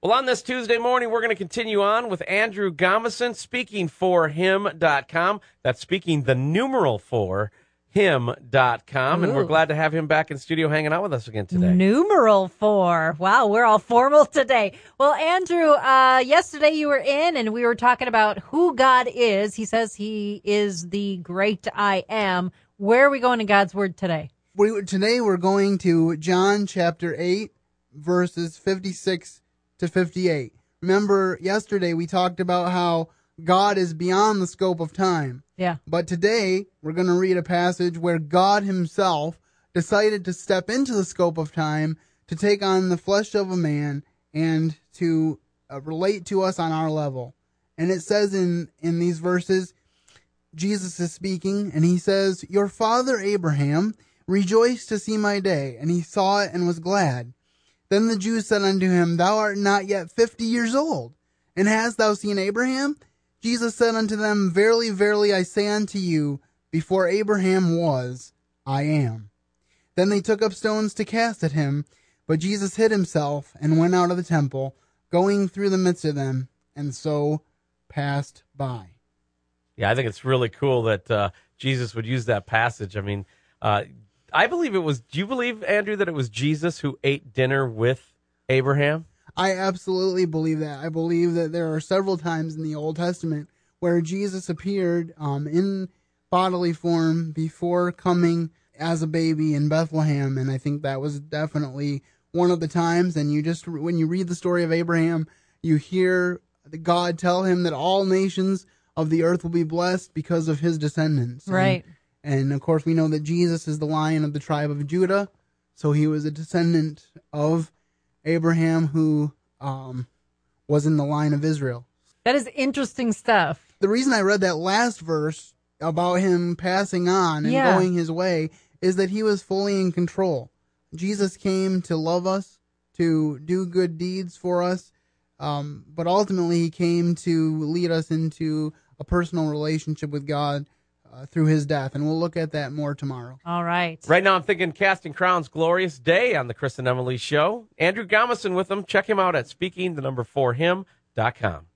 Well, on this Tuesday morning, we're going to continue on with Andrew Gomison, speaking for him.com. That's speaking the numeral for him.com. And we're glad to have him back in studio hanging out with us again today. Numeral four. Wow, we're all formal today. Well, Andrew, uh, yesterday you were in and we were talking about who God is. He says he is the great I am. Where are we going in God's word today? We, today we're going to John chapter 8, verses 56 to 58. Remember, yesterday we talked about how God is beyond the scope of time. Yeah. But today we're going to read a passage where God Himself decided to step into the scope of time to take on the flesh of a man and to uh, relate to us on our level. And it says in, in these verses, Jesus is speaking, and he says, Your father Abraham rejoiced to see my day, and he saw it and was glad. Then the Jews said unto him, Thou art not yet fifty years old, and hast thou seen Abraham? Jesus said unto them, Verily, verily, I say unto you, before Abraham was, I am. Then they took up stones to cast at him, but Jesus hid himself and went out of the temple, going through the midst of them, and so passed by. Yeah, I think it's really cool that uh, Jesus would use that passage. I mean, uh, I believe it was. Do you believe, Andrew, that it was Jesus who ate dinner with Abraham? I absolutely believe that. I believe that there are several times in the Old Testament where Jesus appeared um, in bodily form before coming as a baby in Bethlehem, and I think that was definitely one of the times. And you just, when you read the story of Abraham, you hear God tell him that all nations of the earth will be blessed because of his descendants. And- Right. And of course, we know that Jesus is the lion of the tribe of Judah. So he was a descendant of Abraham who um, was in the line of Israel. That is interesting stuff. The reason I read that last verse about him passing on and Yeah. going his way is that he was fully in control. Jesus came to love us, to do good deeds for us, um, but ultimately he came to lead us into a personal relationship with God uh, through his death. And we'll look at that more tomorrow. All right. Right now, I'm thinking Casting Crowns Glorious Day on the Chris and Emily Show. Andrew Gomison with them. Check him out at speaking the number for him.com.